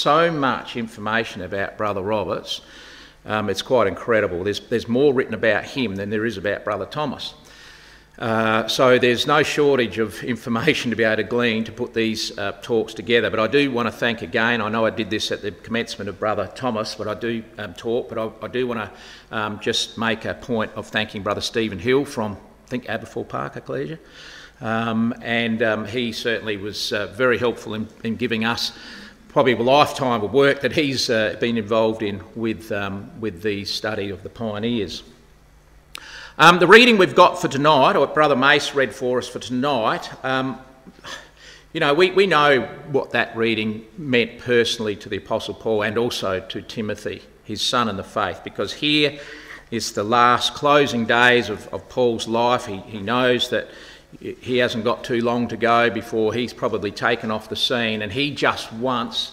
so much information about Brother Roberts. Um, it's quite incredible. There's, there's more written about him than there is about Brother Thomas. Uh, so there's no shortage of information to be able to glean to put these uh, talks together. But I do want to thank again. I know I did this at the commencement of Brother Thomas, but I do um, talk. But I, I do want to um, just make a point of thanking Brother Stephen Hill from I think Aberfoyle Park Ecclesia, um, and um, he certainly was uh, very helpful in, in giving us probably a lifetime of work that he's uh, been involved in with, um, with the study of the pioneers. Um, the reading we've got for tonight, or Brother Mace read for us for tonight, um, you know, we, we know what that reading meant personally to the Apostle Paul and also to Timothy, his son in the faith, because here is the last closing days of, of Paul's life. He, he knows that he hasn't got too long to go before he's probably taken off the scene, and he just wants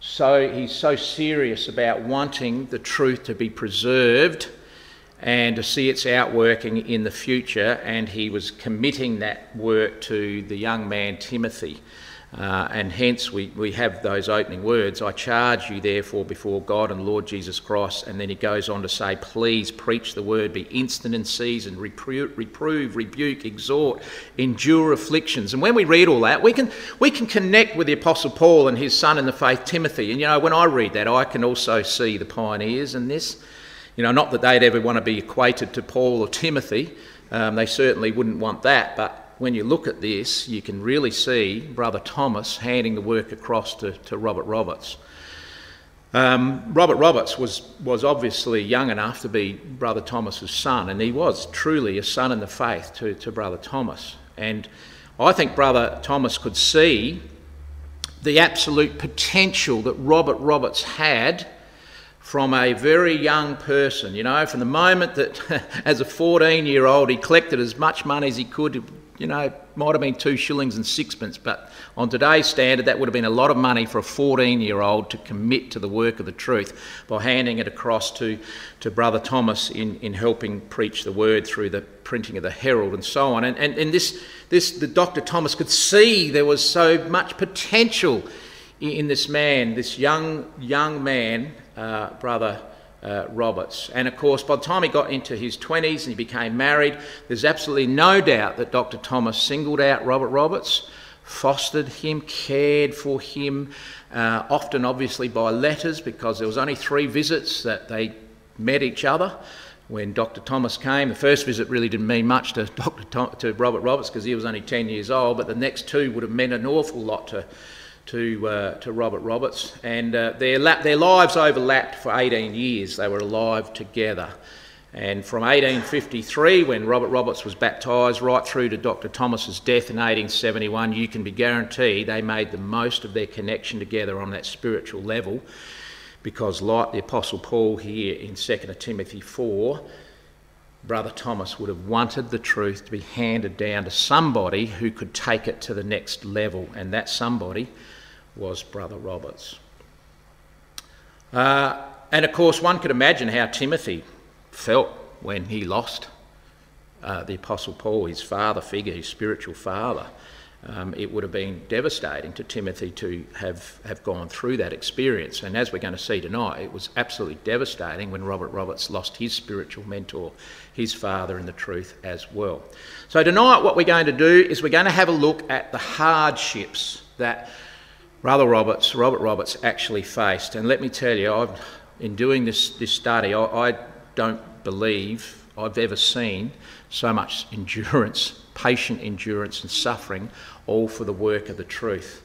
so he's so serious about wanting the truth to be preserved and to see its outworking in the future, and he was committing that work to the young man Timothy. Uh, and hence we, we have those opening words I charge you, therefore, before God and Lord Jesus Christ. And then he goes on to say, Please preach the word, be instant in season, reprove, reprove, rebuke, exhort, endure afflictions. And when we read all that, we can, we can connect with the Apostle Paul and his son in the faith, Timothy. And you know, when I read that, I can also see the pioneers in this. You know, not that they'd ever want to be equated to Paul or Timothy, um, they certainly wouldn't want that, but when you look at this, you can really see Brother Thomas handing the work across to, to Robert Roberts. Um, Robert Roberts was, was obviously young enough to be Brother Thomas's son, and he was truly a son in the faith to, to Brother Thomas. And I think Brother Thomas could see the absolute potential that Robert Roberts had from a very young person. You know, from the moment that as a 14 year old he collected as much money as he could you know, might have been two shillings and sixpence, but on today's standard, that would have been a lot of money for a 14 year old to commit to the work of the truth by handing it across to, to Brother Thomas in, in helping preach the word through the printing of the Herald and so on. And, and, and this, this, the Dr. Thomas could see there was so much potential in, in this man, this young, young man, uh, Brother uh, Roberts. And of course, by the time he got into his 20s and he became married, there's absolutely no doubt that Dr. Thomas singled out Robert Roberts, fostered him, cared for him, uh, often obviously by letters because there was only three visits that they met each other. When Dr. Thomas came, the first visit really didn't mean much to Dr. Tom, to Robert Roberts because he was only 10 years old, but the next two would have meant an awful lot to to, uh, to Robert Roberts, and uh, their, their lives overlapped for 18 years. They were alive together. And from 1853, when Robert Roberts was baptised, right through to Dr. Thomas's death in 1871, you can be guaranteed they made the most of their connection together on that spiritual level, because like the Apostle Paul here in 2 Timothy 4, Brother Thomas would have wanted the truth to be handed down to somebody who could take it to the next level, and that somebody was Brother Roberts. Uh, and of course, one could imagine how Timothy felt when he lost uh, the Apostle Paul, his father figure, his spiritual father. Um, it would have been devastating to Timothy to have, have gone through that experience. And as we're going to see tonight, it was absolutely devastating when Robert Roberts lost his spiritual mentor, his father in the truth as well. So, tonight, what we're going to do is we're going to have a look at the hardships that Brother Roberts, Robert Roberts, actually faced. And let me tell you, I've, in doing this, this study, I, I don't believe I've ever seen so much endurance, patient endurance, and suffering, all for the work of the truth.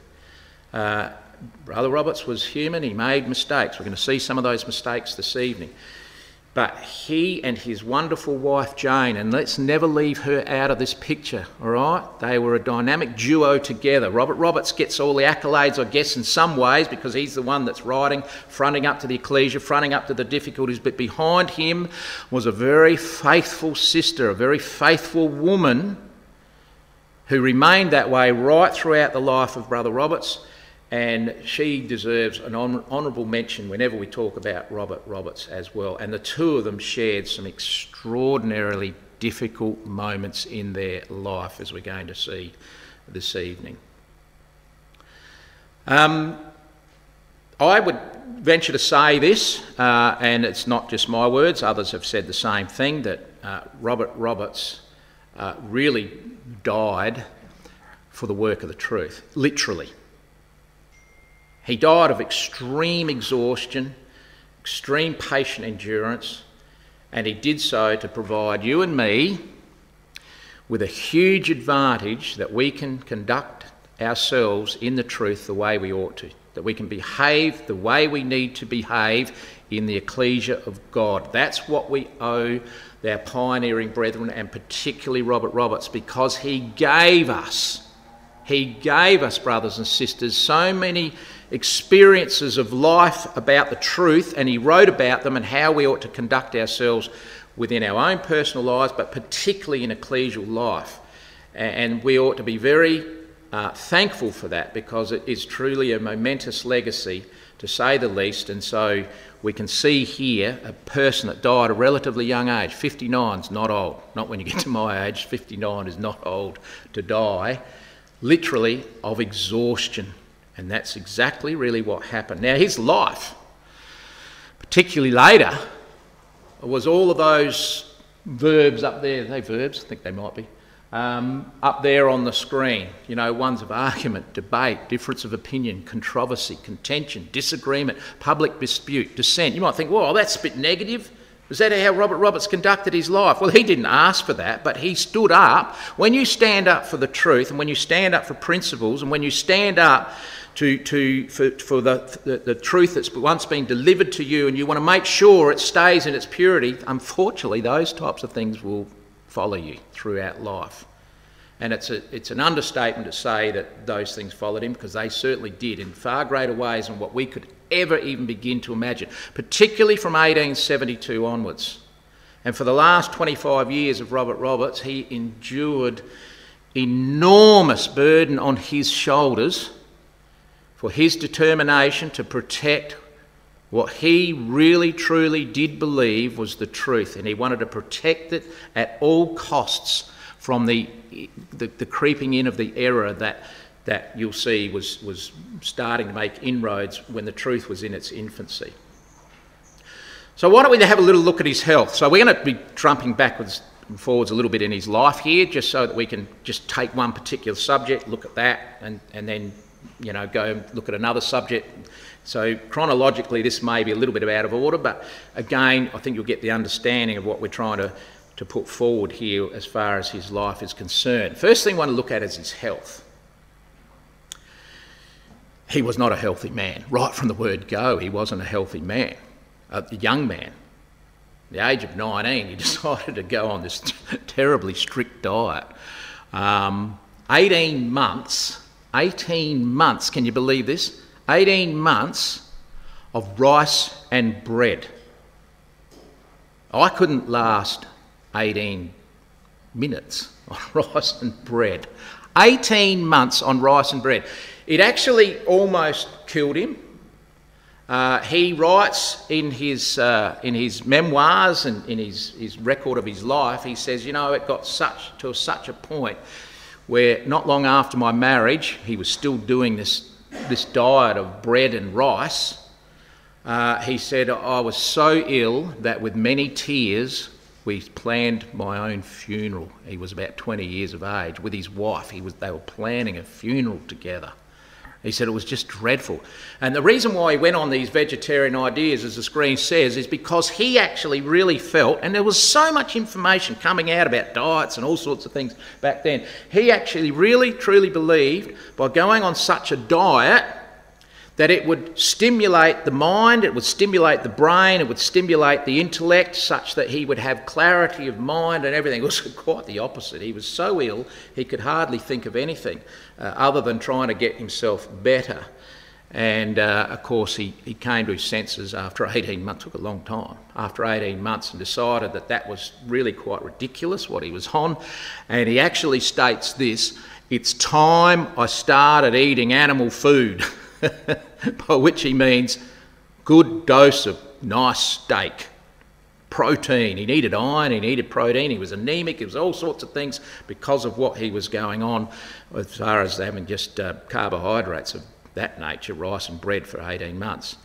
Uh, Brother Roberts was human, he made mistakes. We're going to see some of those mistakes this evening. But he and his wonderful wife Jane, and let's never leave her out of this picture, all right? They were a dynamic duo together. Robert Roberts gets all the accolades, I guess, in some ways, because he's the one that's writing, fronting up to the ecclesia, fronting up to the difficulties. But behind him was a very faithful sister, a very faithful woman who remained that way right throughout the life of Brother Roberts and she deserves an honourable mention whenever we talk about Robert Roberts as well. And the two of them shared some extraordinarily difficult moments in their life, as we're going to see this evening. Um, I would venture to say this, uh, and it's not just my words, others have said the same thing, that uh, Robert Roberts uh, really died for the work of the truth, literally. He died of extreme exhaustion, extreme patient endurance, and he did so to provide you and me with a huge advantage that we can conduct ourselves in the truth the way we ought to, that we can behave the way we need to behave in the ecclesia of God. That's what we owe our pioneering brethren and particularly Robert Roberts because he gave us, he gave us, brothers and sisters, so many experiences of life about the truth and he wrote about them and how we ought to conduct ourselves within our own personal lives, but particularly in ecclesial life. And we ought to be very uh, thankful for that because it is truly a momentous legacy, to say the least. And so we can see here a person that died at a relatively young age. 59 is not old. Not when you get to my age, 59 is not old to die, literally of exhaustion. And that's exactly really what happened. Now, his life, particularly later, was all of those verbs up there. Are they verbs? I think they might be um, up there on the screen. You know, ones of argument, debate, difference of opinion, controversy, contention, disagreement, public dispute, dissent. You might think, well, that's a bit negative. Is that how Robert Roberts conducted his life? Well, he didn't ask for that, but he stood up. When you stand up for the truth, and when you stand up for principles, and when you stand up to, to, for, for the, the, the, truth that's once been delivered to you, and you want to make sure it stays in its purity, unfortunately, those types of things will follow you throughout life. And it's, a, it's an understatement to say that those things followed him because they certainly did in far greater ways than what we could ever even begin to imagine, particularly from 1872 onwards. And for the last 25 years of Robert Roberts, he endured enormous burden on his shoulders for his determination to protect what he really truly did believe was the truth, and he wanted to protect it at all costs from the, the, the, creeping in of the error that, that you'll see was, was starting to make inroads when the truth was in its infancy. So, why don't we have a little look at his health? So, we're going to be jumping backwards and forwards a little bit in his life here, just so that we can just take one particular subject, look at that, and, and then you know, go and look at another subject so chronologically, this may be a little bit out of order, but again, I think you'll get the understanding of what we're trying to, to put forward here as far as his life is concerned. First thing I want to look at is his health. He was not a healthy man. Right from the word go, he wasn't a healthy man, a young man. At the age of 19, he decided to go on this terribly strict diet. Um, 18 months, 18 months, can you believe this? 18 months of rice and bread. I couldn't last 18 minutes on rice and bread. 18 months on rice and bread. It actually almost killed him. Uh, he writes in his, uh, in his memoirs and in his, his record of his life, he says, You know, it got such to such a point where not long after my marriage, he was still doing this this diet of bread and rice, uh, he said, I was so ill that with many tears we planned my own funeral. He was about 20 years of age with his wife. He was, they were planning a funeral together. He said it was just dreadful. And the reason why he went on these vegetarian ideas, as the screen says, is because he actually really felt, and there was so much information coming out about diets and all sorts of things back then, he actually really truly believed by going on such a diet that it would stimulate the mind, it would stimulate the brain, it would stimulate the intellect, such that he would have clarity of mind and everything. It was quite the opposite. He was so ill he could hardly think of anything uh, other than trying to get himself better. And uh, of course, he, he came to his senses after 18 months, took a long time, after 18 months, and decided that that was really quite ridiculous what he was on. And he actually states this it's time I started eating animal food. by which he means good dose of nice steak, protein. He needed iron, he needed protein, he was anemic, it was all sorts of things because of what he was going on as far as having just uh, carbohydrates of that nature, rice and bread, for 18 months.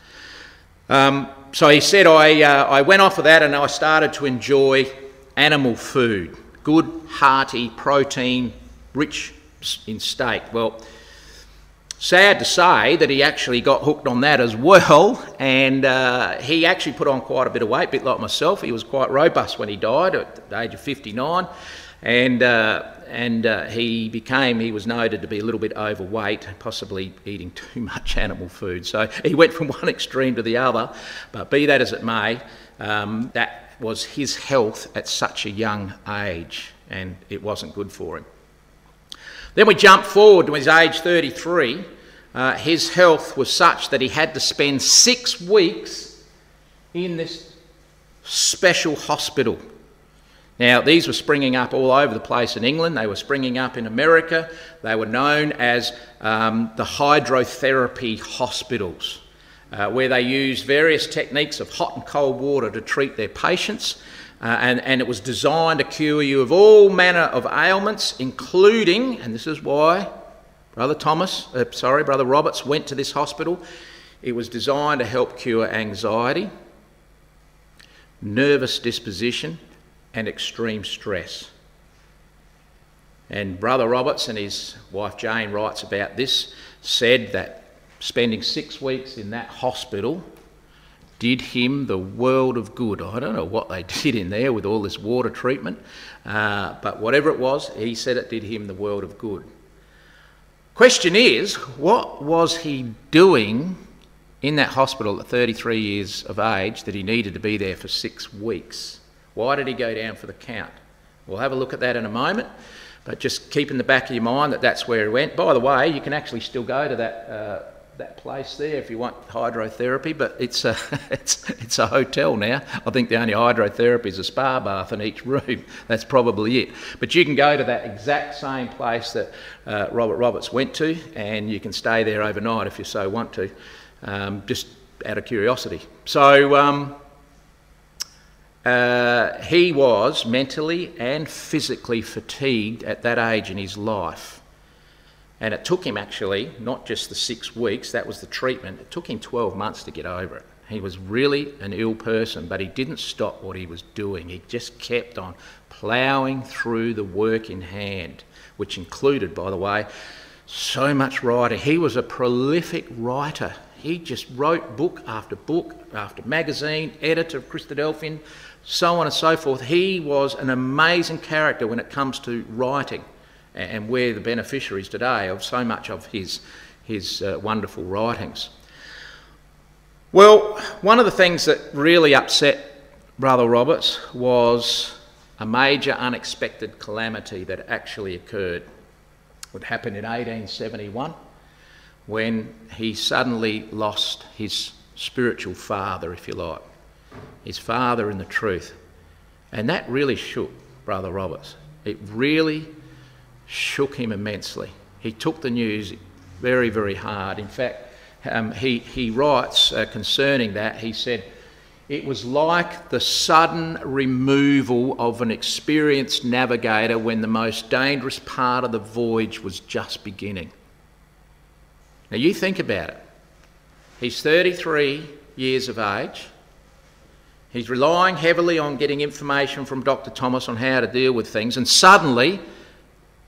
Um, so he said, I, uh, I went off of that and I started to enjoy animal food, good, hearty, protein, rich in steak. Well, sad to say that he actually got hooked on that as well, and uh, he actually put on quite a bit of weight, a bit like myself. He was quite robust when he died at the age of 59, and uh, and uh, he became he was noted to be a little bit overweight, possibly eating too much animal food. So he went from one extreme to the other. But be that as it may, um, that was his health at such a young age, and it wasn't good for him. Then we jump forward to his age 33. Uh, his health was such that he had to spend six weeks in this special hospital. Now, these were springing up all over the place in England. They were springing up in America. They were known as um, the hydrotherapy hospitals, uh, where they used various techniques of hot and cold water to treat their patients. Uh, and, and it was designed to cure you of all manner of ailments, including, and this is why Brother Thomas, uh, sorry, Brother Roberts went to this hospital. It was designed to help cure anxiety, nervous disposition, and extreme stress. And Brother Roberts and his wife Jane writes about this, said that spending six weeks in that hospital did him the world of good. I don't know what they did in there with all this water treatment, uh, but whatever it was, he said it did him the world of good. Question is, what was he doing in that hospital at 33 years of age that he needed to be there for six weeks? Why did he go down for the count? We'll have a look at that in a moment, but just keep in the back of your mind that that's where he went. By the way, you can actually still go to that uh, that place there if you want hydrotherapy, but it's a, it's, it's a hotel now. I think the only hydrotherapy is a spa bath in each room. That's probably it. But you can go to that exact same place that uh, Robert Roberts went to, and you can stay there overnight if you so want to, um, just out of curiosity. So um, uh, he was mentally and physically fatigued at that age in his life. And it took him actually, not just the six weeks, that was the treatment, it took him 12 months to get over it. He was really an ill person, but he didn't stop what he was doing. He just kept on ploughing through the work in hand, which included, by the way, so much writing. He was a prolific writer. He just wrote book after book after magazine, editor of Christadelphian, so on and so forth. He was an amazing character when it comes to writing and we're the beneficiaries today of so much of his, his uh, wonderful writings. Well, one of the things that really upset Brother Roberts was a major unexpected calamity that actually occurred. It happened in 1871 when he suddenly lost his spiritual father, if you like, his father in the truth. And that really shook Brother Roberts. It really shook him immensely. He took the news very, very hard. In fact, um, he, he writes uh, concerning that, he said, it was like the sudden removal of an experienced navigator when the most dangerous part of the voyage was just beginning. Now, you think about it. He's 33 years of age. He's relying heavily on getting information from Dr. Thomas on how to deal with things, and suddenly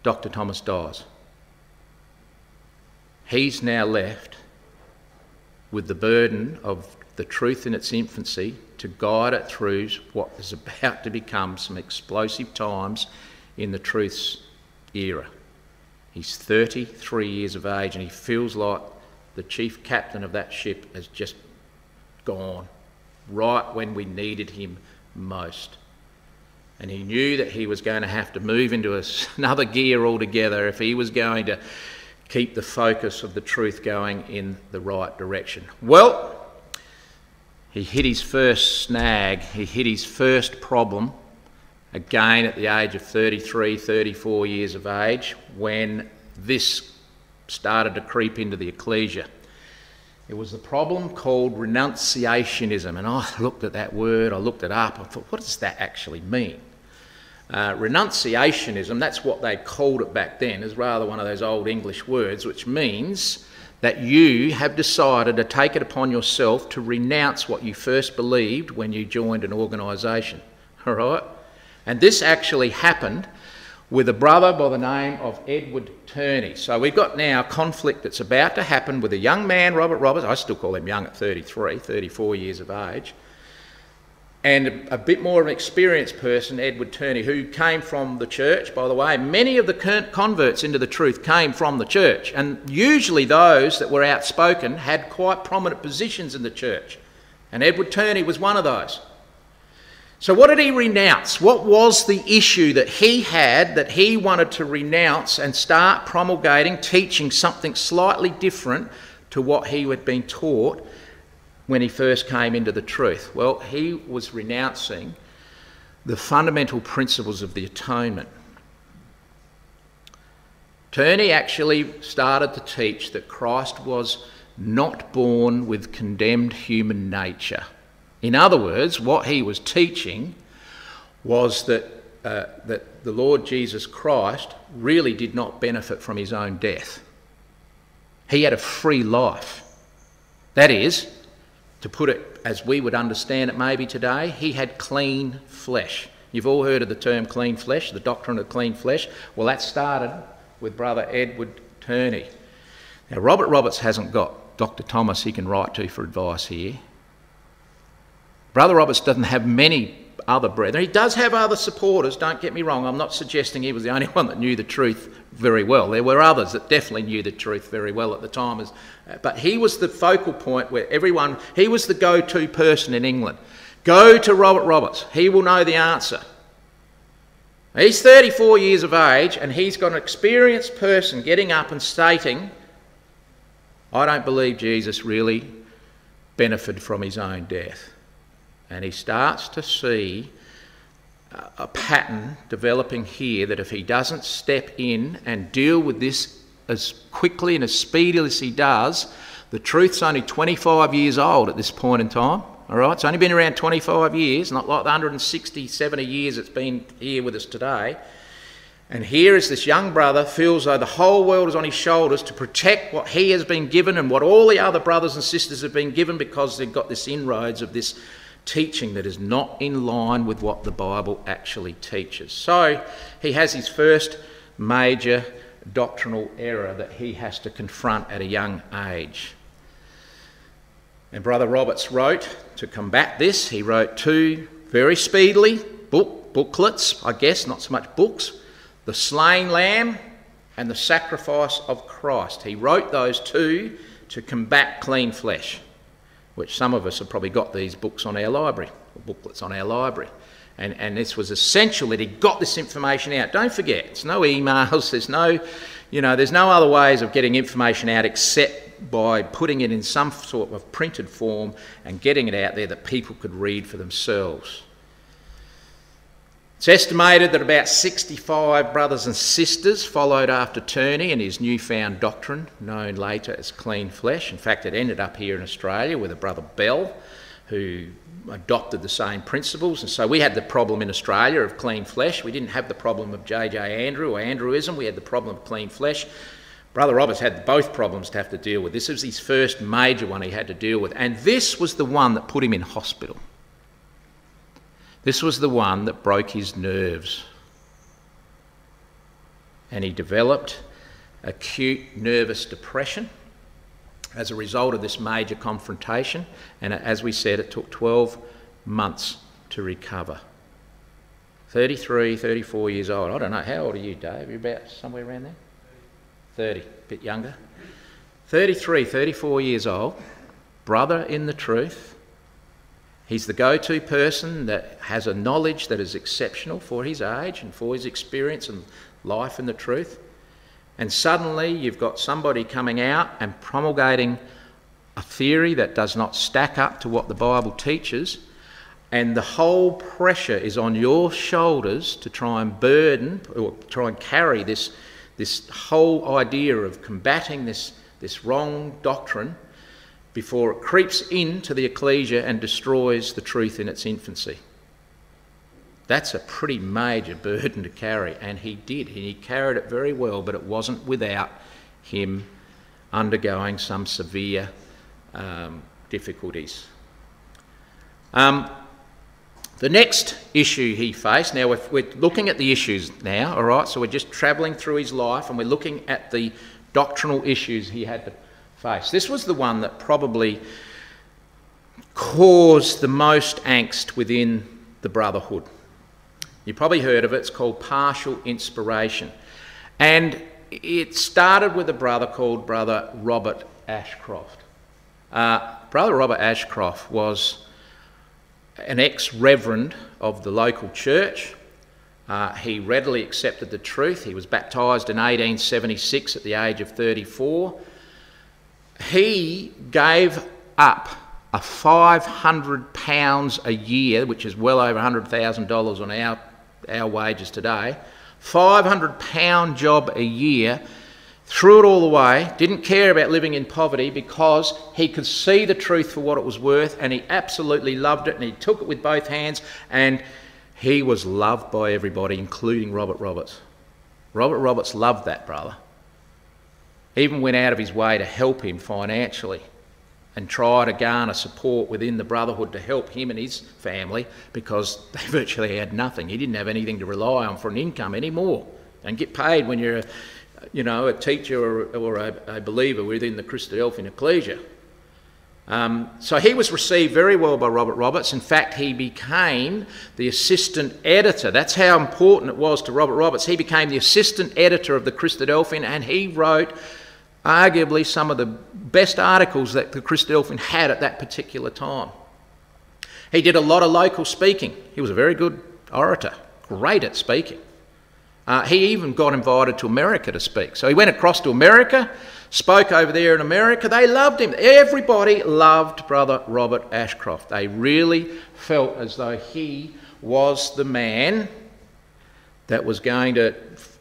Dr. Thomas dies. He's now left with the burden of the truth in its infancy to guide it through what is about to become some explosive times in the truth's era. He's 33 years of age and he feels like the chief captain of that ship has just gone right when we needed him most. And he knew that he was going to have to move into another gear altogether if he was going to keep the focus of the truth going in the right direction. Well, he hit his first snag, he hit his first problem again at the age of 33, 34 years of age when this started to creep into the ecclesia. It was the problem called renunciationism. And I looked at that word, I looked it up, I thought, what does that actually mean? Uh, renunciationism, that's what they called it back then, is rather one of those old English words, which means that you have decided to take it upon yourself to renounce what you first believed when you joined an organisation. All right? And this actually happened with a brother by the name of Edward Turney. So we've got now a conflict that's about to happen with a young man, Robert Roberts, I still call him young at 33, 34 years of age, and a bit more of an experienced person, Edward Turney, who came from the church, by the way. Many of the converts into the truth came from the church, and usually those that were outspoken had quite prominent positions in the church. And Edward Turney was one of those. So, what did he renounce? What was the issue that he had that he wanted to renounce and start promulgating, teaching something slightly different to what he had been taught when he first came into the truth? Well, he was renouncing the fundamental principles of the atonement. Turney actually started to teach that Christ was not born with condemned human nature. In other words, what he was teaching was that, uh, that the Lord Jesus Christ really did not benefit from his own death. He had a free life. That is, to put it as we would understand it maybe today, he had clean flesh. You've all heard of the term clean flesh, the doctrine of clean flesh. Well, that started with Brother Edward Turney. Now, Robert Roberts hasn't got Dr. Thomas he can write to for advice here. Brother Roberts doesn't have many other brethren. He does have other supporters, don't get me wrong. I'm not suggesting he was the only one that knew the truth very well. There were others that definitely knew the truth very well at the time. Uh, but he was the focal point where everyone, he was the go to person in England. Go to Robert Roberts, he will know the answer. He's 34 years of age and he's got an experienced person getting up and stating, I don't believe Jesus really benefited from his own death. And he starts to see a pattern developing here that if he doesn't step in and deal with this as quickly and as speedily as he does, the truth's only 25 years old at this point in time. All right, it's only been around 25 years, not like the 160, 70 years it's been here with us today. And here is this young brother feels though the whole world is on his shoulders to protect what he has been given and what all the other brothers and sisters have been given because they've got this inroads of this teaching that is not in line with what the Bible actually teaches. So he has his first major doctrinal error that he has to confront at a young age. And Brother Roberts wrote to combat this, he wrote two very speedily book, booklets, I guess, not so much books The Slain Lamb and The Sacrifice of Christ. He wrote those two to combat clean flesh which some of us have probably got these books on our library, or booklets on our library. And, and this was essential that he got this information out. Don't forget, it's no emails, there's no, you know, there's no other ways of getting information out except by putting it in some sort of printed form and getting it out there that people could read for themselves. It's estimated that about 65 brothers and sisters followed after Turney and his newfound doctrine, known later as clean flesh. In fact, it ended up here in Australia with a brother Bell who adopted the same principles. And so we had the problem in Australia of clean flesh. We didn't have the problem of J.J. Andrew or Andrewism. We had the problem of clean flesh. Brother Roberts had both problems to have to deal with. This was his first major one he had to deal with. And this was the one that put him in hospital. This was the one that broke his nerves. And he developed acute nervous depression as a result of this major confrontation. And as we said, it took 12 months to recover. 33, 34 years old. I don't know. How old are you, Dave? You're about somewhere around there? 30, a bit younger. 33, 34 years old, brother in the truth, He's the go to person that has a knowledge that is exceptional for his age and for his experience and life and the truth. And suddenly you've got somebody coming out and promulgating a theory that does not stack up to what the Bible teaches, and the whole pressure is on your shoulders to try and burden or try and carry this, this whole idea of combating this, this wrong doctrine before it creeps into the ecclesia and destroys the truth in its infancy. That's a pretty major burden to carry, and he did. He carried it very well, but it wasn't without him undergoing some severe um, difficulties. Um, the next issue he faced, now we're, we're, looking at the issues now, all right, so we're just travelling through his life and we're looking at the doctrinal issues he had to face. This was the one that probably caused the most angst within the brotherhood. You probably heard of it, it's called partial inspiration. And it started with a brother called Brother Robert Ashcroft. Uh, brother Robert Ashcroft was an ex reverend of the local church. Uh, he readily accepted the truth. He was baptised in 1876 at the age of 34. He gave up a £500 a year, which is well over $100,000 on our, our wages today, £500 job a year threw it all away, didn't care about living in poverty because he could see the truth for what it was worth and he absolutely loved it and he took it with both hands and he was loved by everybody, including Robert Roberts. Robert Roberts loved that brother. Even went out of his way to help him financially and try to garner support within the brotherhood to help him and his family because they virtually had nothing. He didn't have anything to rely on for an income anymore. And get paid when you're a you know, a teacher or, or a, a, believer within the Christadelphian Ecclesia. Um, so he was received very well by Robert Roberts. In fact, he became the assistant editor. That's how important it was to Robert Roberts. He became the assistant editor of the Christadelphian and he wrote arguably some of the best articles that the Christadelphian had at that particular time. He did a lot of local speaking. He was a very good orator, great at speaking. Uh, he even got invited to America to speak. So he went across to America, spoke over there in America. They loved him. Everybody loved Brother Robert Ashcroft. They really felt as though he was the man that was going to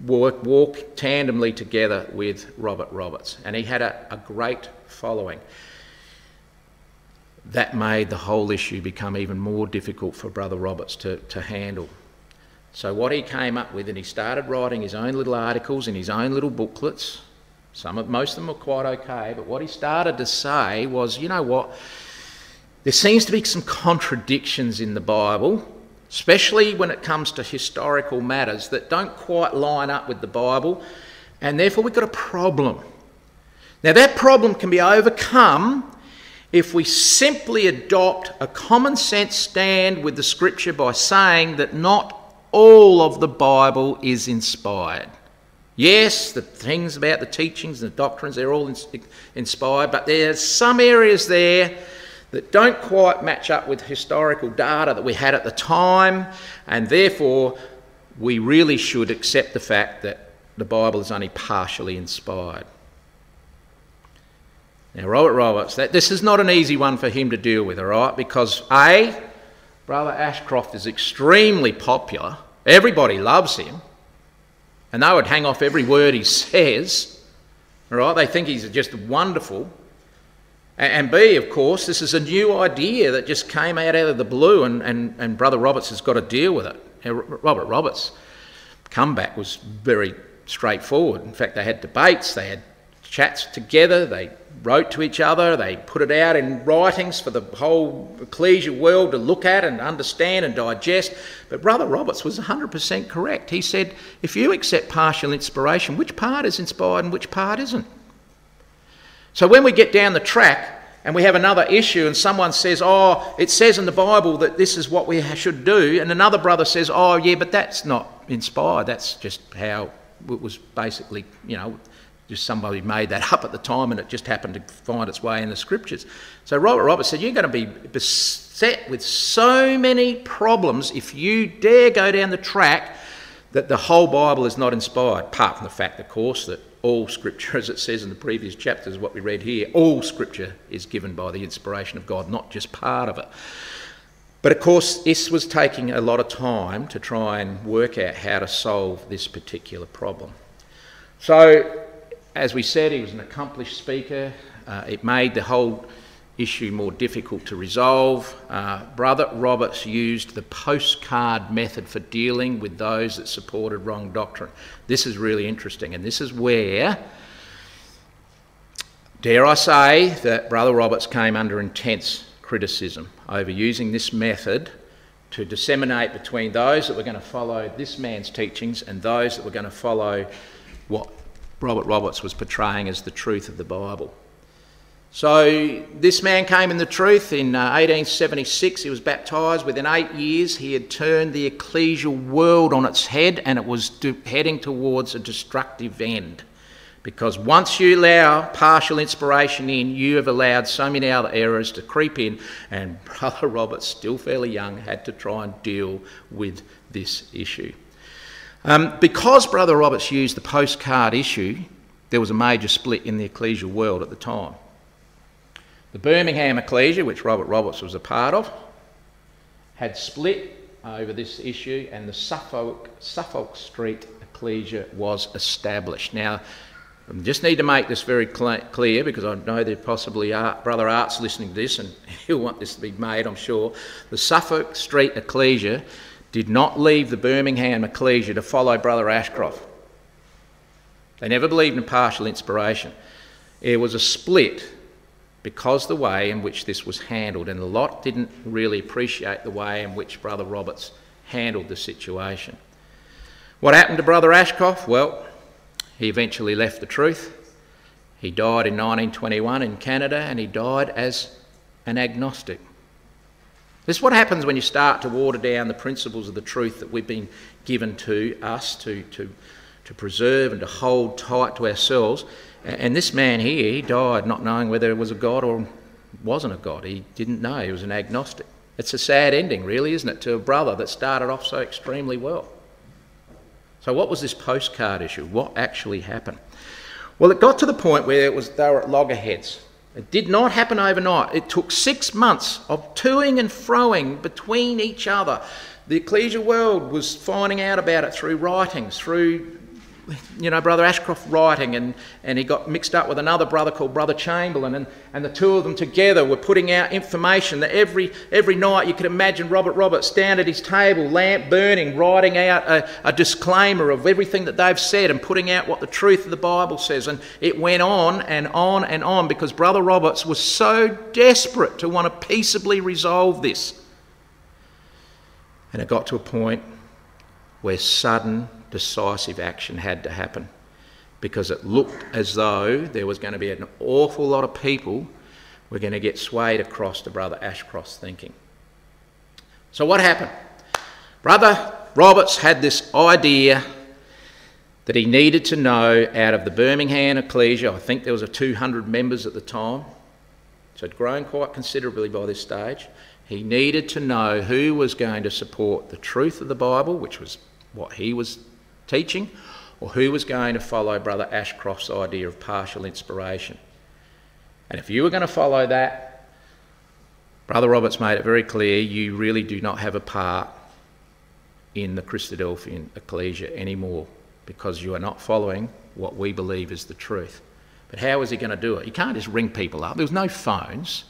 work, walk tandemly together with Robert Roberts. And he had a, a great following. That made the whole issue become even more difficult for Brother Roberts to, to handle. So, what he came up with, and he started writing his own little articles in his own little booklets. Some of, most of them were quite okay, but what he started to say was, you know what? There seems to be some contradictions in the Bible, especially when it comes to historical matters that don't quite line up with the Bible, and therefore we've got a problem. Now, that problem can be overcome if we simply adopt a common sense stand with the scripture by saying that not all of the Bible is inspired. Yes, the things about the teachings and the doctrines, they're all inspired, but there's some areas there that don't quite match up with historical data that we had at the time, and therefore we really should accept the fact that the Bible is only partially inspired. Now, Robert Roberts, that, this is not an easy one for him to deal with, all right? Because A, Brother Ashcroft is extremely popular, Everybody loves him. And they would hang off every word he says. Right? They think he's just wonderful. And B, of course, this is a new idea that just came out, out of the blue, and, and, and Brother Roberts has got to deal with it. Robert Roberts' comeback was very straightforward. In fact, they had debates, they had chats together, they wrote to each other, they put it out in writings for the whole ecclesial world to look at and understand and digest. But Brother Roberts was 100% correct. He said, if you accept partial inspiration, which part is inspired and which part isn't? So when we get down the track and we have another issue and someone says, oh, it says in the Bible that this is what we should do, and another brother says, oh, yeah, but that's not inspired, that's just how it was basically, you know, just somebody made that up at the time and it just happened to find its way in the scriptures. So Robert Roberts said, You're going to be beset with so many problems if you dare go down the track that the whole Bible is not inspired, apart from the fact, of course, that all scripture, as it says in the previous chapters, what we read here, all scripture is given by the inspiration of God, not just part of it. But of course, this was taking a lot of time to try and work out how to solve this particular problem. So as we said, he was an accomplished speaker. Uh, it made the whole issue more difficult to resolve. Uh, Brother Roberts used the postcard method for dealing with those that supported wrong doctrine. This is really interesting, and this is where Dare I say that Brother Roberts came under intense criticism over using this method to disseminate between those that were going to follow this man's teachings and those that were going to follow what Robert Roberts was portraying as the truth of the Bible. So, this man came in the truth in uh, 1876. He was baptised. Within eight years, he had turned the ecclesial world on its head and it was heading towards a destructive end. Because once you allow partial inspiration in, you have allowed so many other errors to creep in, and Brother Roberts, still fairly young, had to try and deal with this issue. Um, because Brother Roberts used the postcard issue, there was a major split in the ecclesial world at the time. The Birmingham Ecclesia, which Robert Roberts was a part of, had split over this issue, and the Suffolk, Suffolk Street Ecclesia was established. Now, I just need to make this very clear because I know there possibly are Brother Art's listening to this and he'll want this to be made, I'm sure. The Suffolk Street Ecclesia did not leave the Birmingham Ecclesia to follow Brother Ashcroft. They never believed in partial inspiration. It was a split because the way in which this was handled, and lot didn't really appreciate the way in which Brother Roberts handled the situation. What happened to Brother Ashcroft? Well, he eventually left the truth. He died in 1921 in Canada and he died as an agnostic. This is what happens when you start to water down the principles of the truth that we've been given to us to, to, to preserve and to hold tight to ourselves. And this man here, he died not knowing whether it was a God or wasn't a God. He didn't know, he was an agnostic. It's a sad ending, really, isn't it, to a brother that started off so extremely well. So, what was this postcard issue? What actually happened? Well, it got to the point where it was they were at loggerheads. It did not happen overnight. It took six months of toing and froing between each other. The ecclesial world was finding out about it through writings, through you know, Brother Ashcroft writing, and, and he got mixed up with another brother called Brother Chamberlain, and, and the two of them together were putting out information that every, every night you could imagine Robert Roberts down at his table, lamp burning, writing out a, a disclaimer of everything that they've said and putting out what the truth of the Bible says. And it went on and on and on because Brother Roberts was so desperate to want to peaceably resolve this. And it got to a point where sudden decisive action had to happen because it looked as though there was going to be an awful lot of people were going to get swayed across to Brother Ashcroft's thinking. So, what happened? Brother Roberts had this idea that he needed to know out of the Birmingham Ecclesia, I think there was a 200 members at the time, so it had grown quite considerably by this stage. He needed to know who was going to support the truth of the Bible, which was what he was teaching or who was going to follow Brother Ashcroft's idea of partial inspiration. And if you were going to follow that, Brother Roberts made it very clear you really do not have a part in the Christadelphian ecclesia anymore because you are not following what we believe is the truth. But how was he going to do it? You can't just ring people up. There was no phones.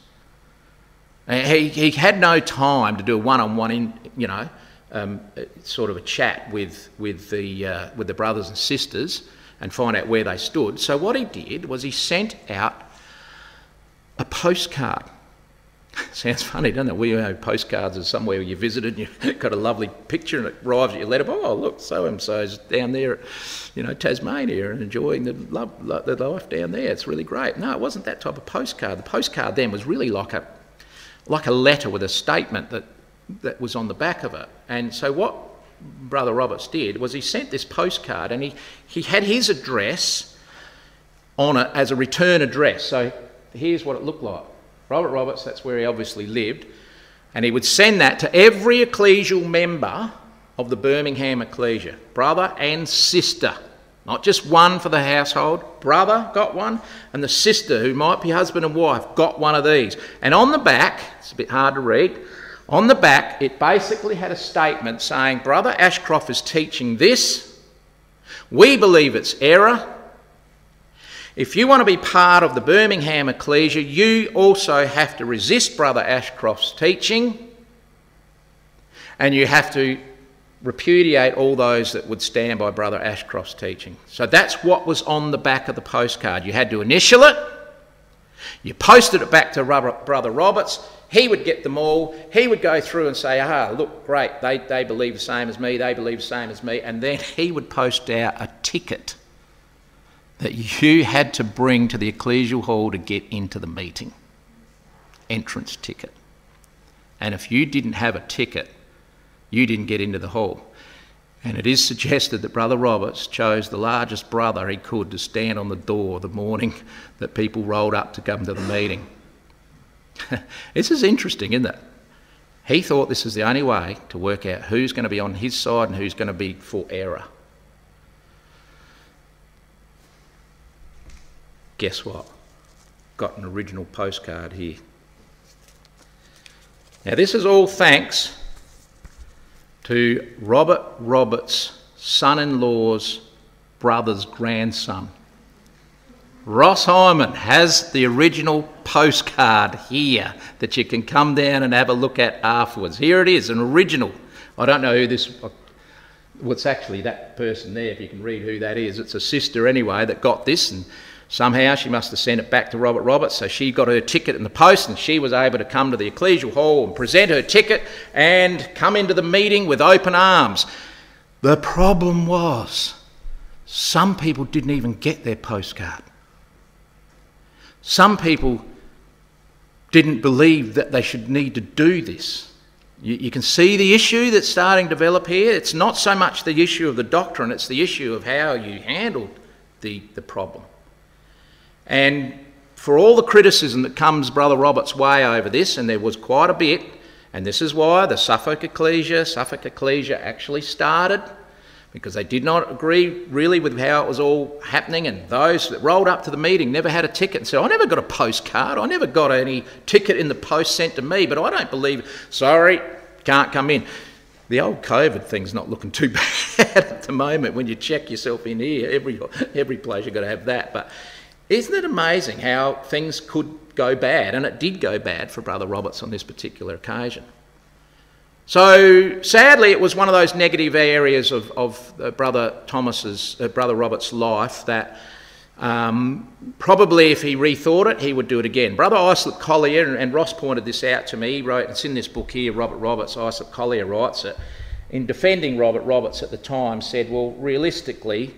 He, he had no time to do a one-on-one, you know, um, sort of a chat with, with, the, uh, with the brothers and sisters and find out where they stood. So, what he did was he sent out a postcard. Sounds funny, doesn't it? We have postcards of somewhere you visited and you've got a lovely picture and it arrives at your letterbox. Oh, look, so and so's down there, you know, Tasmania and enjoying the, love, the life down there. It's really great. No, it wasn't that type of postcard. The postcard then was really like a, like a letter with a statement that that was on the back of it. And so what Brother Roberts did was he sent this postcard and he, he had his address on it as a return address. So here's what it looked like. Robert Roberts, that's where he obviously lived, and he would send that to every ecclesial member of the Birmingham Ecclesia, brother and sister. Not just one for the household, brother got one, and the sister, who might be husband and wife, got one of these. And on the back, it's a bit hard to read, on the back, it basically had a statement saying, Brother Ashcroft is teaching this. We believe it's error. If you want to be part of the Birmingham Ecclesia, you also have to resist Brother Ashcroft's teaching and you have to repudiate all those that would stand by Brother Ashcroft's teaching. So that's what was on the back of the postcard. You had to initial it You posted it back to Brother Roberts. He would get them all. He would go through and say, aha, look, great, they, they believe the same as me, they believe the same as me. And then he would post out a ticket that you had to bring to the ecclesial hall to get into the meeting. Entrance ticket. And if you didn't have a ticket, you didn't get into the hall. And it is suggested that Brother Roberts chose the largest brother he could to stand on the door the morning that people rolled up to come to the meeting. this is interesting, isn't it? He thought this was the only way to work out who's going to be on his side and who's going to be for error. Guess what? Got an original postcard here. Now, this is all thanks to Robert Roberts' son in law's brother's grandson. Ross Hyman has the original postcard here that you can come down and have a look at afterwards. Here it is, an original. I don't know who this. Well, actually that person there, if you can read who that is. It's a sister anyway that got this, and Somehow she must have sent it back to Robert Roberts, so she got her ticket in the post and she was able to come to the ecclesial hall and present her ticket and come into the meeting with open arms. The problem was some people didn't even get their postcard. Some people didn't believe that they should need to do this. You, you, can see the issue that's starting to develop here. It's not so much the issue of the doctrine, it's the issue of how you handled the, the problem. And for all the criticism that comes Brother Roberts' way over this, and there was quite a bit, and this is why the Suffolk Ecclesia, Suffolk Ecclesia actually started, because they did not agree really with how it was all happening, and those that rolled up to the meeting never had a ticket and said, I never got a postcard, I never got any ticket in the post sent to me, but I don't believe, sorry, can't come in. The old COVID thing's not looking too bad at the moment when you check yourself in here. Every, every place you've got to have that. But isn't it amazing how things could go bad? And it did go bad for Brother Roberts on this particular occasion. So sadly, it was one of those negative areas of, of uh, Brother Thomas's, uh, Brother Robert's life that um, probably if he rethought it, he would do it again. Brother Islip Collier, and, Ross pointed this out to me, he wrote, it's in this book here, Robert Roberts, Islip Collier writes it, in defending Robert Roberts at the time, said, well, realistically,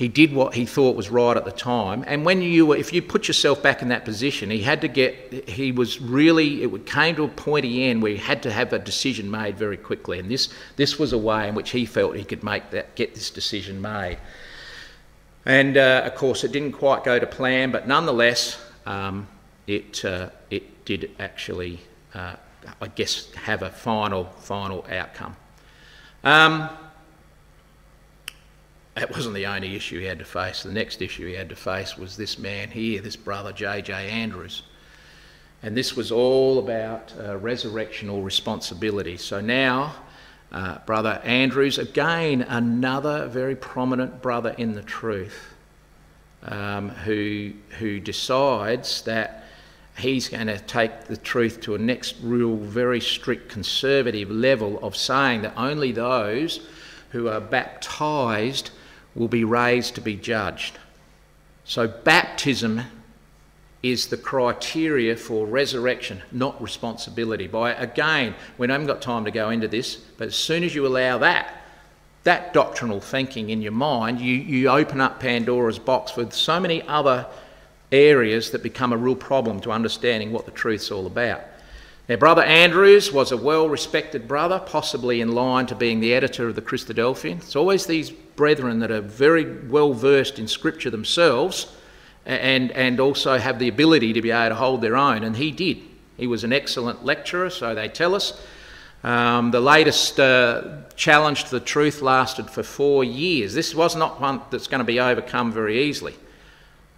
he did what he thought was right at the time. And when you were, if you put yourself back in that position, he had to get, he was really, it came to a pointy end where he had to have a decision made very quickly. And this, this was a way in which he felt he could make that, get this decision made. And uh, of course, it didn't quite go to plan, but nonetheless, um, it, uh, it did actually, uh, I guess, have a final, final outcome. Um, that wasn't the only issue he had to face. The next issue he had to face was this man here, this brother J.J. Andrews. And this was all about uh, resurrectional responsibility. So now, uh, Brother Andrews, again, another very prominent brother in the truth, um, who, who decides that he's going to take the truth to a next real, very strict conservative level of saying that only those who are baptized will be raised to be judged. So, baptism is the criteria for resurrection, not responsibility. By again, we haven't got time to go into this, but as soon as you allow that, that doctrinal thinking in your mind, you, you open up Pandora's box with so many other areas that become a real problem to understanding what the truth's all about. Now, Brother Andrews was a well respected brother, possibly in line to being the editor of the Christadelphian. It's always these brethren that are very well versed in Scripture themselves and, and also have the ability to be able to hold their own, and he did. He was an excellent lecturer, so they tell us. Um, the latest uh, challenge to the truth lasted for four years. This was not one that's going to be overcome very easily.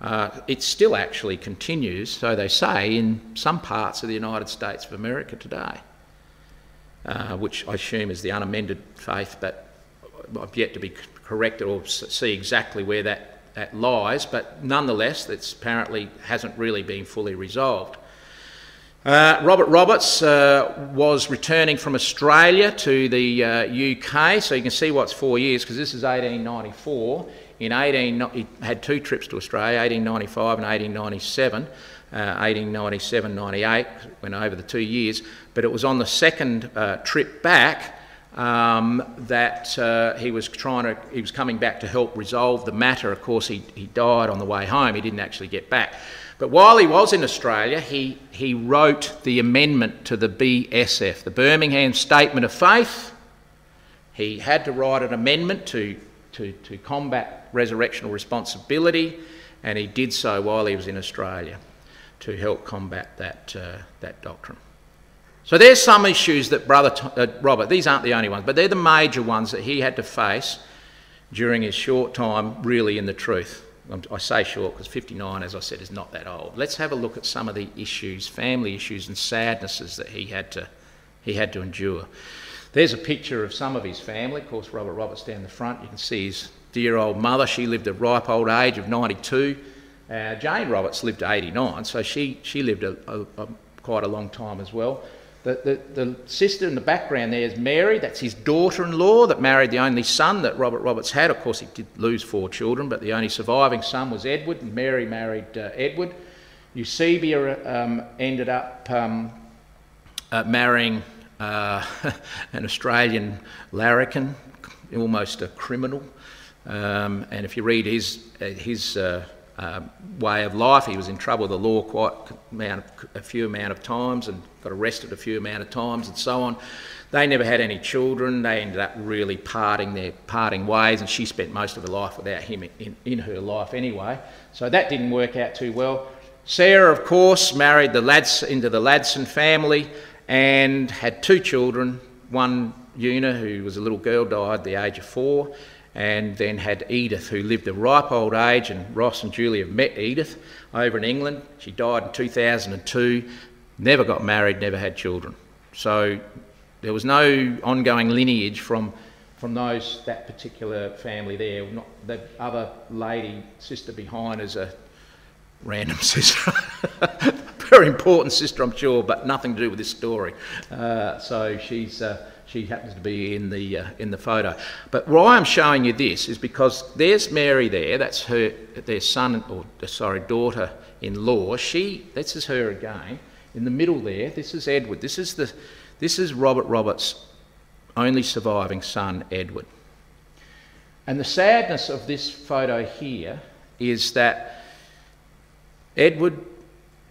Uh, it still actually continues, so they say, in some parts of the United States of America today, uh, which I assume is the unamended faith, but I've yet to be corrected or see exactly where that, that lies, but nonetheless, it apparently hasn't really been fully resolved. Uh, Robert Roberts uh, was returning from Australia to the uh, UK, so you can see what's four years because this is 1894 in 18, he had two trips to Australia, 1895 and 1897. uh, 1897 98, went over the two years, but it was on the second uh, trip back um, that uh, he was trying to, he was coming back to help resolve the matter. Of course, he, he died on the way home, he didn't actually get back. But while he was in Australia, he, he wrote the amendment to the BSF, the Birmingham Statement of Faith. He had to write an amendment to, to, to combat resurrectional responsibility, and he did so while he was in Australia to help combat that, uh, that doctrine. So there's some issues that Brother uh, Robert, these aren't the only ones, but they're the major ones that he had to face during his short time really in the truth. I say short because 59, as I said, is not that old. Let's have a look at some of the issues, family issues and sadnesses that he had to, he had to endure. There's a picture of some of his family. Of course, Robert Roberts down the front. You can see his dear old mother. She lived a ripe old age of 92. Uh, Jane Roberts lived to 89, so she, she lived a, a, a, quite a long time as well. The, the, the, sister in the background there is Mary, that's his daughter in law that married the only son that Robert Roberts had. Of course, he did lose four children, but the only surviving son was Edward, and Mary married uh, Edward. Eusebia um, ended up um, uh, marrying uh, an Australian larrikin, almost a criminal. Um, and if you read his, uh, his uh, uh, way of life. He was in trouble with the law quite amount of, a few amount of times and got arrested a few amount of times and so on. They never had any children. They ended up really parting their parting ways, and she spent most of her life without him in, in her life anyway. So that didn't work out too well. Sarah, of course, married the Lads into the Ladson family and had two children. One, Una, who was a little girl, died at the age of four, and then had Edith, who lived a ripe old age, and Ross and Julie have met Edith over in England. She died in 2002, never got married, never had children. So there was no ongoing lineage from, from those, that particular family there. Not, the other lady, sister behind, is a random sister. Very important sister, I'm sure, but nothing to do with this story. Uh, so she's. Uh, she happens to be in the, uh, in the photo. But why I'm showing you this is because there's Mary there, that's her, their son, or sorry, daughter-in-law. She, this is her again. In the middle there, this is Edward. This is, the, this is Robert Roberts' only surviving son, Edward. And the sadness of this photo here is that Edward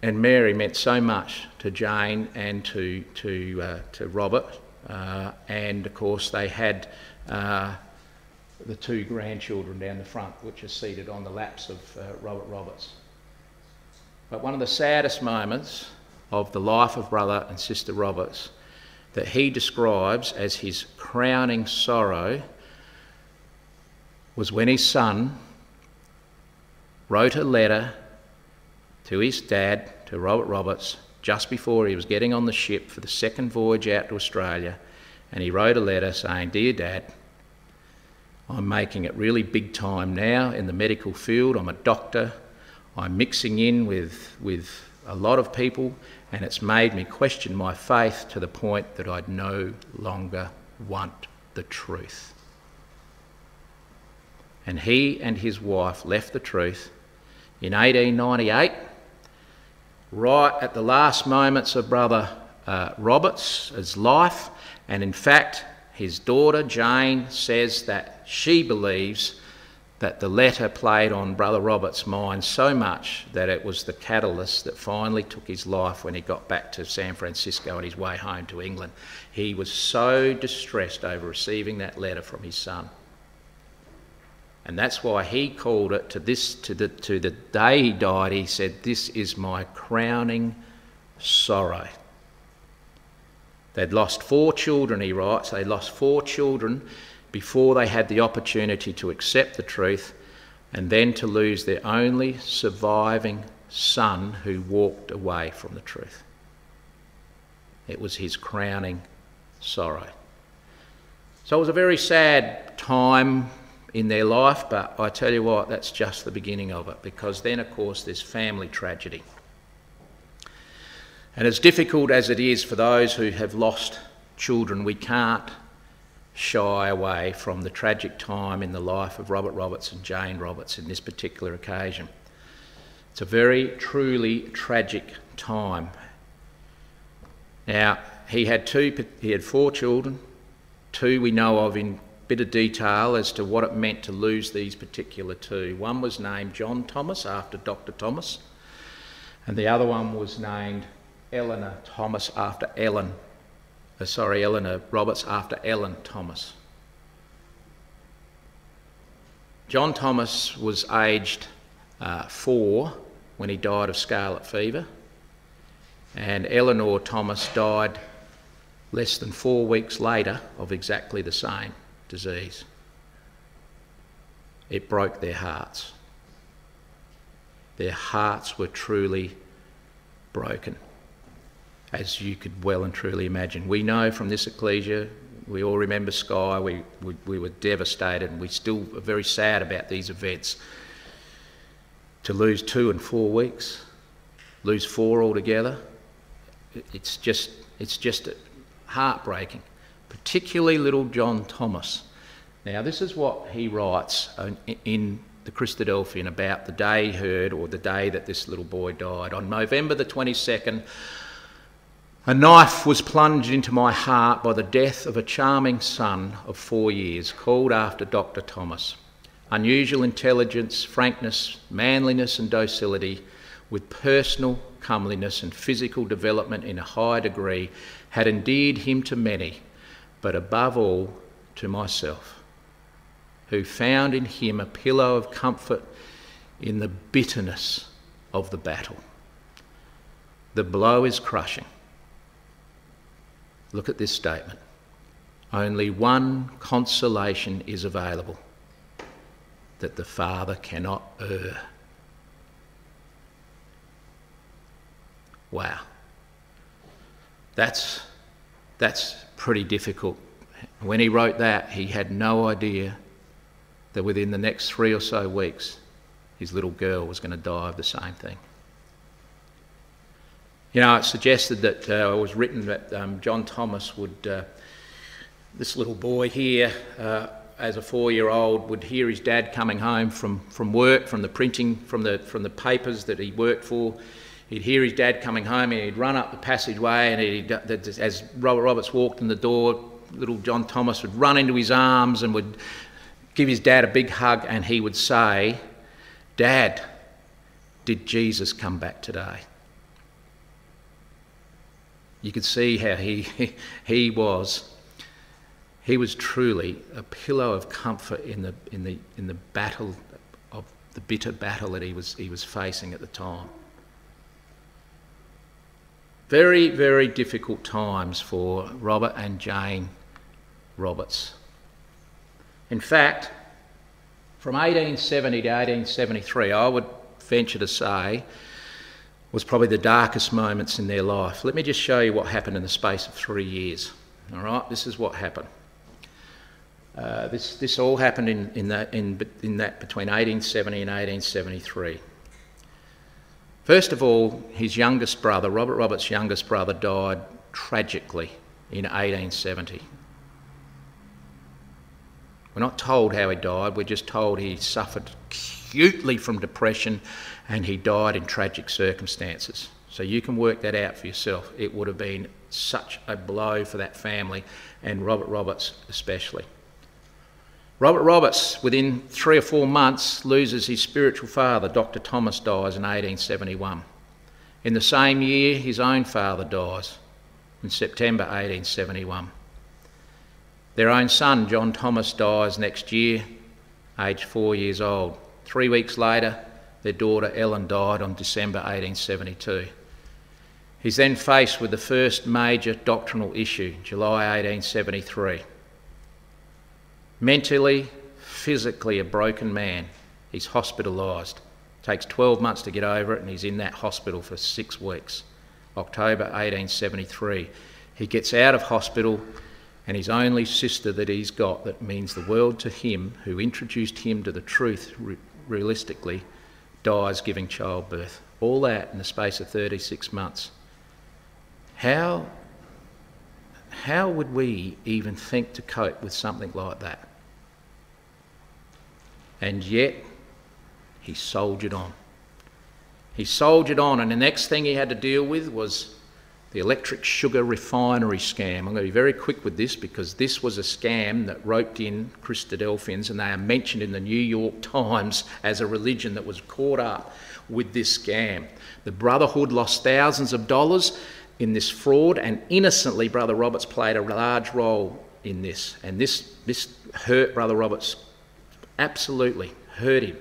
and Mary meant so much to Jane and to, to, uh, to Robert uh, and of course, they had uh, the two grandchildren down the front, which are seated on the laps of uh, Robert Roberts. But one of the saddest moments of the life of brother and sister Roberts that he describes as his crowning sorrow was when his son wrote a letter to his dad, to Robert Roberts, just before he was getting on the ship for the second voyage out to Australia, and he wrote a letter saying, Dear Dad, I'm making it really big time now in the medical field. I'm a doctor. I'm mixing in with, with a lot of people, and it's made me question my faith to the point that I'd no longer want the truth. And he and his wife left the truth in 1898 right at the last moments of Brother uh, Roberts' life. And in fact, his daughter Jane says that she believes that the letter played on Brother Robert's mind so much that it was the catalyst that finally took his life when he got back to San Francisco on his way home to England. He was so distressed over receiving that letter from his son. And that's why he called it to this to the to the day he died, he said, This is my crowning sorrow. They'd lost four children, he writes, they lost four children before they had the opportunity to accept the truth and then to lose their only surviving son who walked away from the truth. It was his crowning sorrow. So it was a very sad time in their life, but I tell you what, that's just the beginning of it because then, of course, there's family tragedy. And as difficult as it is for those who have lost children, we can't shy away from the tragic time in the life of Robert Roberts and Jane Roberts in this particular occasion. It's a very truly tragic time. Now, he had two, he had four children, two we know of in bit of detail as to what it meant to lose these particular two. One was named John Thomas after Dr. Thomas, and the other one was named Eleanor Thomas after Ellen. Uh, sorry, Eleanor Roberts after Ellen Thomas. John Thomas was aged uh, four when he died of scarlet fever, and Eleanor Thomas died less than four weeks later of exactly the same disease. It broke their hearts. Their hearts were truly broken, as you could well and truly imagine. We know from this ecclesia, we all remember Sky, we, we, we were devastated, and we still are very sad about these events. To lose two in four weeks, lose four altogether, it's just, it's just heartbreaking particularly little John Thomas. Now, this is what he writes in the Christadelphian about the day he heard or the day that this little boy died. On November the 22nd, a knife was plunged into my heart by the death of a charming son of four years, called after Dr. Thomas. Unusual intelligence, frankness, manliness, and docility, with personal comeliness and physical development in a high degree, had endeared him to many but above all to myself, who found in him a pillow of comfort in the bitterness of the battle. The blow is crushing. Look at this statement. Only one consolation is available that the Father cannot err. Wow. That's, that's pretty difficult. When he wrote that, he had no idea that within the next three or so weeks, his little girl was going to die of the same thing. You know, it suggested that uh, it was written that um, John Thomas would, uh, this little boy here, uh, as a four-year-old, would hear his dad coming home from, from work, from the printing, from the, from the papers that he worked for, he'd hear his dad coming home and he'd run up the passageway and he'd, as Robert Roberts walked in the door, little John Thomas would run into his arms and would give his dad a big hug and he would say, Dad, did Jesus come back today? You could see how he, he was. He was truly a pillow of comfort in the, in the, in the battle of the bitter battle that he was, he was facing at the time. Very, very difficult times for Robert and Jane Roberts. In fact, from 1870 to 1873, I would venture to say, was probably the darkest moments in their life. Let me just show you what happened in the space of three years. All right, this is what happened. Uh, this, this all happened in, in, that, in, in that between 1870 and 1873. First of all, his youngest brother, Robert Roberts' youngest brother, died tragically in 1870. We're not told how he died, we're just told he suffered acutely from depression and he died in tragic circumstances. So you can work that out for yourself. It would have been such a blow for that family and Robert Roberts especially. Robert Roberts, within three or four months, loses his spiritual father. Dr. Thomas dies in 1871. In the same year, his own father dies in September 1871. Their own son, John Thomas, dies next year, aged four years old. Three weeks later, their daughter Ellen died on December 1872. He's then faced with the first major doctrinal issue, July 1873 mentally, physically a broken man. He's hospitalised. Takes 12 months to get over it, and he's in that hospital for six weeks. October 1873. He gets out of hospital, and his only sister that he's got that means the world to him, who introduced him to the truth re- realistically, dies giving childbirth. All that in the space of 36 months. How, how would we even think to cope with something like that? And yet, he soldiered on. He soldiered on, and the next thing he had to deal with was the electric sugar refinery scam. I'm going to be very quick with this because this was a scam that roped in Christadelphians, and they are mentioned in the New York Times as a religion that was caught up with this scam. The Brotherhood lost thousands of dollars in this fraud, and innocently, Brother Roberts played a large role in this. And this, this hurt Brother Roberts, absolutely hurt him.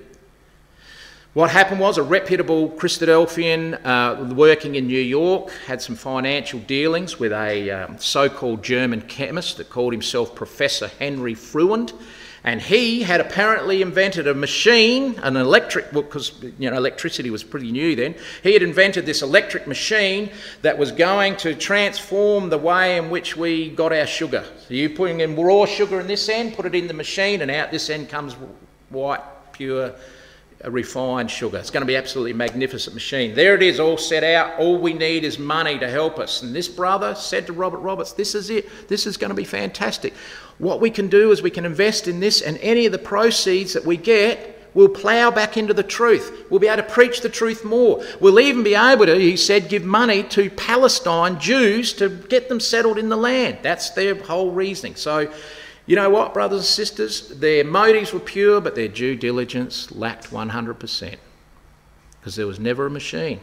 What happened was a reputable Christadelphian uh, working in New York had some financial dealings with a um, so called German chemist that called himself Professor Henry Friend. And he had apparently invented a machine, an electric, because you know electricity was pretty new then. He had invented this electric machine that was going to transform the way in which we got our sugar. So you putting in raw sugar in this end, put it in the machine, and out this end comes white, pure refined sugar. It's going to be absolutely magnificent machine. There it is, all set out. All we need is money to help us. And this brother said to Robert Roberts, This is it. This is going to be fantastic. What we can do is we can invest in this, and any of the proceeds that we get, we'll plough back into the truth. We'll be able to preach the truth more. We'll even be able to, he said, give money to Palestine Jews to get them settled in the land. That's their whole reasoning. So, you know what, brothers and sisters? Their motives were pure, but their due diligence lacked 100%. Because there was never a machine.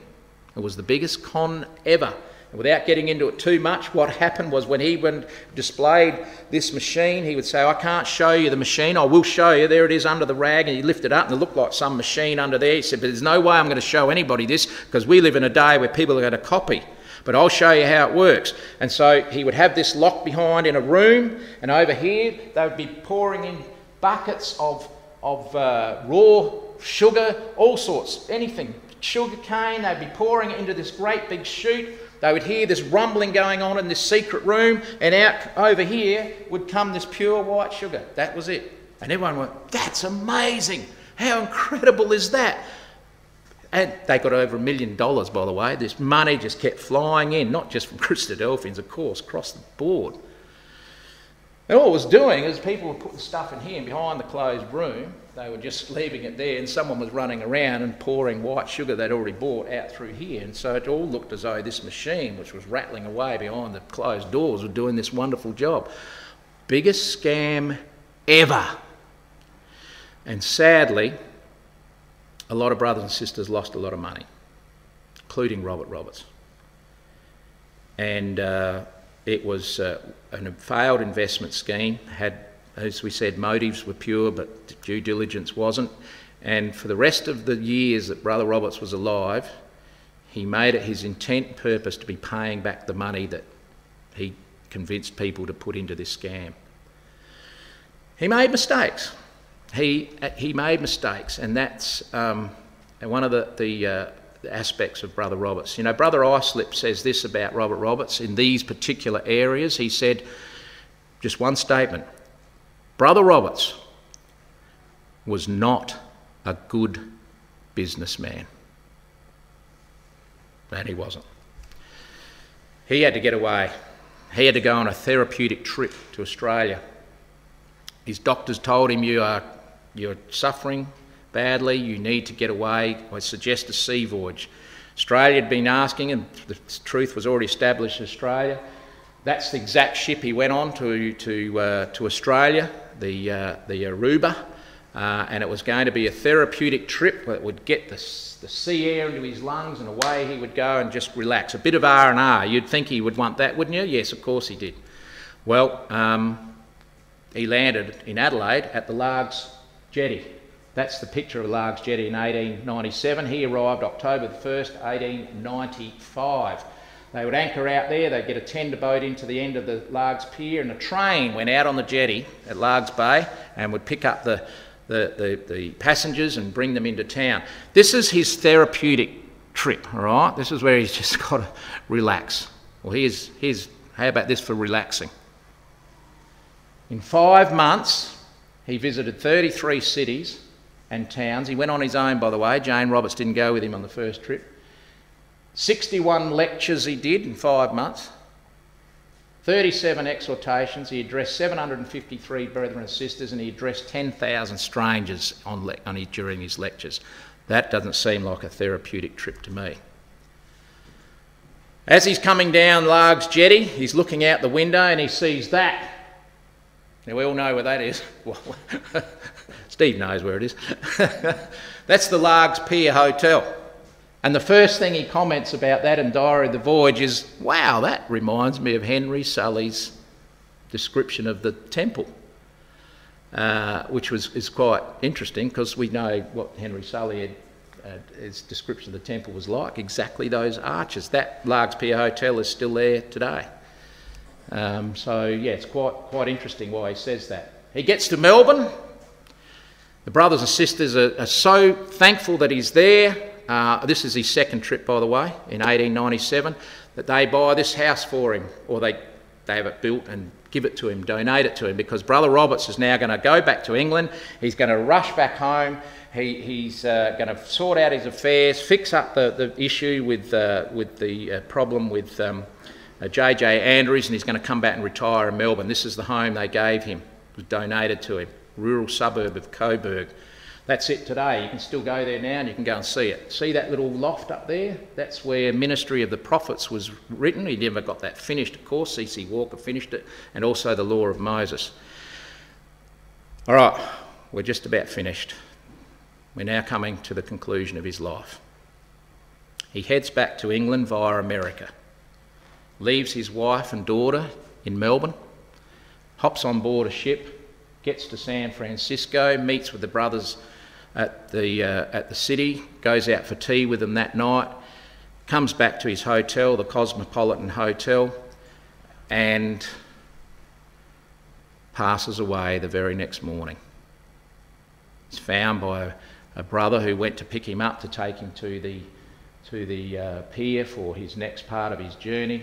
It was the biggest con ever. And without getting into it too much, what happened was when he went, displayed this machine, he would say, I can't show you the machine. I will show you. There it is under the rag. And he lifted it up and it looked like some machine under there. He said, But there's no way I'm going to show anybody this because we live in a day where people are going to copy but I'll show you how it works. And so he would have this locked behind in a room, and over here they would be pouring in buckets of, of uh, raw sugar, all sorts, anything. Sugar cane, they'd be pouring it into this great big chute. They would hear this rumbling going on in this secret room, and out over here would come this pure white sugar. That was it. And everyone went, That's amazing! How incredible is that? And they got over a million dollars, by the way. This money just kept flying in, not just from Christadelphians, of course, across the board. And all it was doing is people were putting stuff in here and behind the closed room. They were just leaving it there, and someone was running around and pouring white sugar they'd already bought out through here. And so it all looked as though this machine, which was rattling away behind the closed doors, was doing this wonderful job. Biggest scam ever. And sadly, a lot of brothers and sisters lost a lot of money, including Robert Roberts. And uh, it was uh, a failed investment scheme, had, as we said, motives were pure, but due diligence wasn't. And for the rest of the years that Brother Roberts was alive, he made it his intent purpose to be paying back the money that he convinced people to put into this scam. He made mistakes he, he made mistakes, and that's um, one of the, the, uh, aspects of Brother Roberts. You know, Brother Islip says this about Robert Roberts in these particular areas. He said, just one statement Brother Roberts was not a good businessman. And he wasn't. He had to get away. He had to go on a therapeutic trip to Australia. His doctors told him, You are you're suffering badly, you need to get away, I suggest a sea voyage. Australia had been asking, and the truth was already established in Australia. That's the exact ship he went on to, to, uh, to Australia, the, uh, the Oruba, uh, and it was going to be a therapeutic trip that would get the, the sea air into his lungs and away he would go and just relax. A bit of R&R, you'd think he would want that, wouldn't you? Yes, of course he did. Well, um, he landed in Adelaide at the Largs jetty. That's the picture of Largs jetty in 1897. He arrived October the 1st, 1895. They would anchor out there, they'd get a tender boat into the end of the Largs pier, and a train went out on the jetty at Largs Bay and would pick up the, the, the, the passengers and bring them into town. This is his therapeutic trip, all right? This is where he's just got to relax. Well, here's, here's how about this for relaxing? In five months, he visited 33 cities and towns. He went on his own, by the way. Jane Roberts didn't go with him on the first trip. 61 lectures he did in five months. 37 exhortations. He addressed 753 brethren and sisters, and he addressed 10,000 strangers on, on his, during his lectures. That doesn't seem like a therapeutic trip to me. As he's coming down Largs Jetty, he's looking out the window and he sees that. Now, we all know where that is. Well, Steve knows where it is. That's the Largs Pier Hotel. And the first thing he comments about that in Diary of the Voyage is wow, that reminds me of Henry Sulley's description of the temple, uh, which was, is quite interesting because we know what Henry Sully had his description of the temple was like, exactly those arches. That Largs Pier Hotel is still there today. Um, so, yeah, it's quite, quite interesting why he says that. He gets to Melbourne. The brothers and sisters are, are so thankful that he's there. Uh, this is his second trip, by the way, in 1897, that they buy this house for him, or they, they have it built and give it to him, donate it to him, because Brother Roberts is now going to go back to England. He's going to rush back home. He, he's uh, going to sort out his affairs, fix up the, the issue with, uh, with the uh, problem with um, J.J. Uh, Andrews, and he's going to come back and retire in Melbourne. This is the home they gave him, it was donated to him, rural suburb of Coburg. That's it today. You can still go there now and you can go and see it. See that little loft up there? That's where Ministry of the Prophets was written. He never got that finished, of course. C.C. Walker finished it, and also the Law of Moses. All right, we're just about finished. We're now coming to the conclusion of his life. He heads back to England via America, leaves his wife and daughter in Melbourne, hops on board a ship, gets to San Francisco, meets with the brothers at the, uh, at the city, goes out for tea with them that night, comes back to his hotel, the Cosmopolitan Hotel, and passes away the very next morning. He's found by a brother who went to pick him up to take him to the, to the uh, pier for his next part of his journey.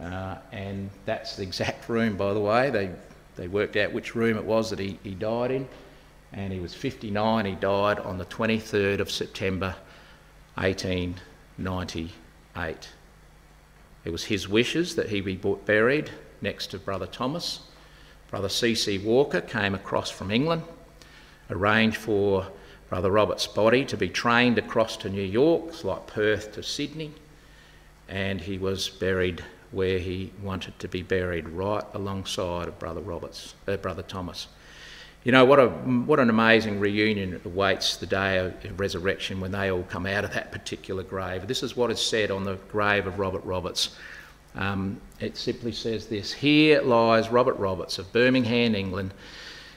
Uh, and that's the exact room, by the way. They, they worked out which room it was that he, he died in. And he was 59. He died on the 23rd of September 1898. It was his wishes that he be buried next to Brother Thomas. Brother C.C. Walker came across from England, arranged for Brother Robert's body to be trained across to New York, like Perth to Sydney, and he was buried where he wanted to be buried, right alongside of Brother Roberts, uh, Brother Thomas. You know what a what an amazing reunion awaits the day of resurrection when they all come out of that particular grave. This is what is said on the grave of Robert Roberts. Um, it simply says this: Here lies Robert Roberts of Birmingham, England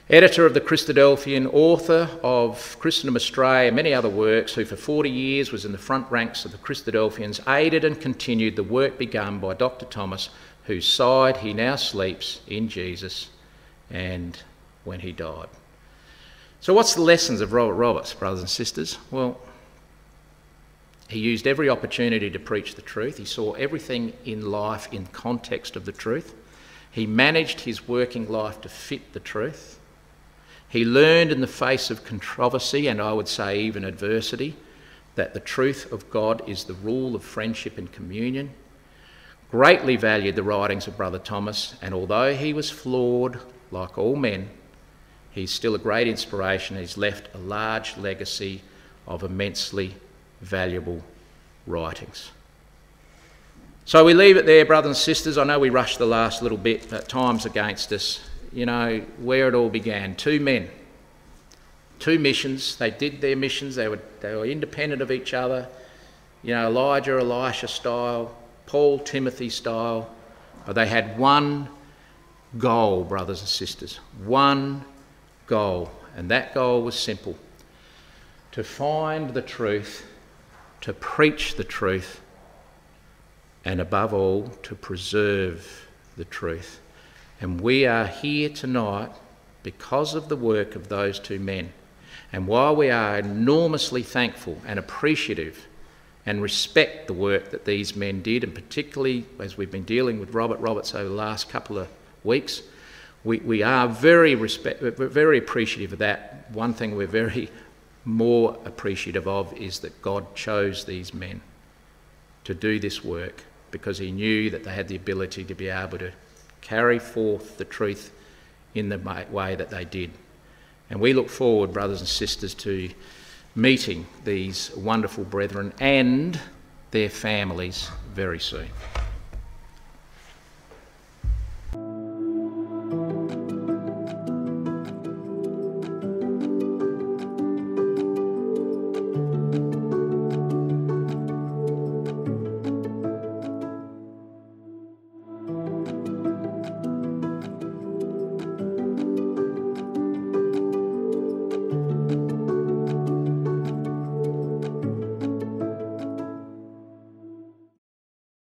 editor of the Christadelphian, author of Christendom Astray and many other works, who for 40 years was in the front ranks of the Christadelphians, aided and continued the work begun by Dr. Thomas, whose side he now sleeps in Jesus and when he died. So, what's the lessons of Robert Roberts, brothers and sisters? Well, he used every opportunity to preach the truth. He saw everything in life in context of the truth. He managed his working life to fit the truth. He learned in the face of controversy and I would say even adversity that the truth of God is the rule of friendship and communion. Greatly valued the writings of Brother Thomas, and although he was flawed like all men, he's still a great inspiration. He's left a large legacy of immensely valuable writings. So we leave it there, brothers and sisters. I know we rushed the last little bit, but time's against us you know, where it all began. Two men, two missions. They did their missions, they were, they were independent of each other. You know, Elijah, Elisha style, Paul, Timothy style. But they had one goal, brothers and sisters. One goal. And that goal was simple to find the truth, to preach the truth, and above all, to preserve the truth. And we are here tonight because of the work of those two men. And while we are enormously thankful and appreciative and respect the work that these men did, and particularly as we've been dealing with Robert Roberts over the last couple of weeks, we, we are very, respect, very appreciative of that. One thing we're very more appreciative of is that God chose these men to do this work because He knew that they had the ability to be able to carry forth the truth in the way that they did. And we look forward, brothers and sisters, to meeting these wonderful brethren and their families very soon.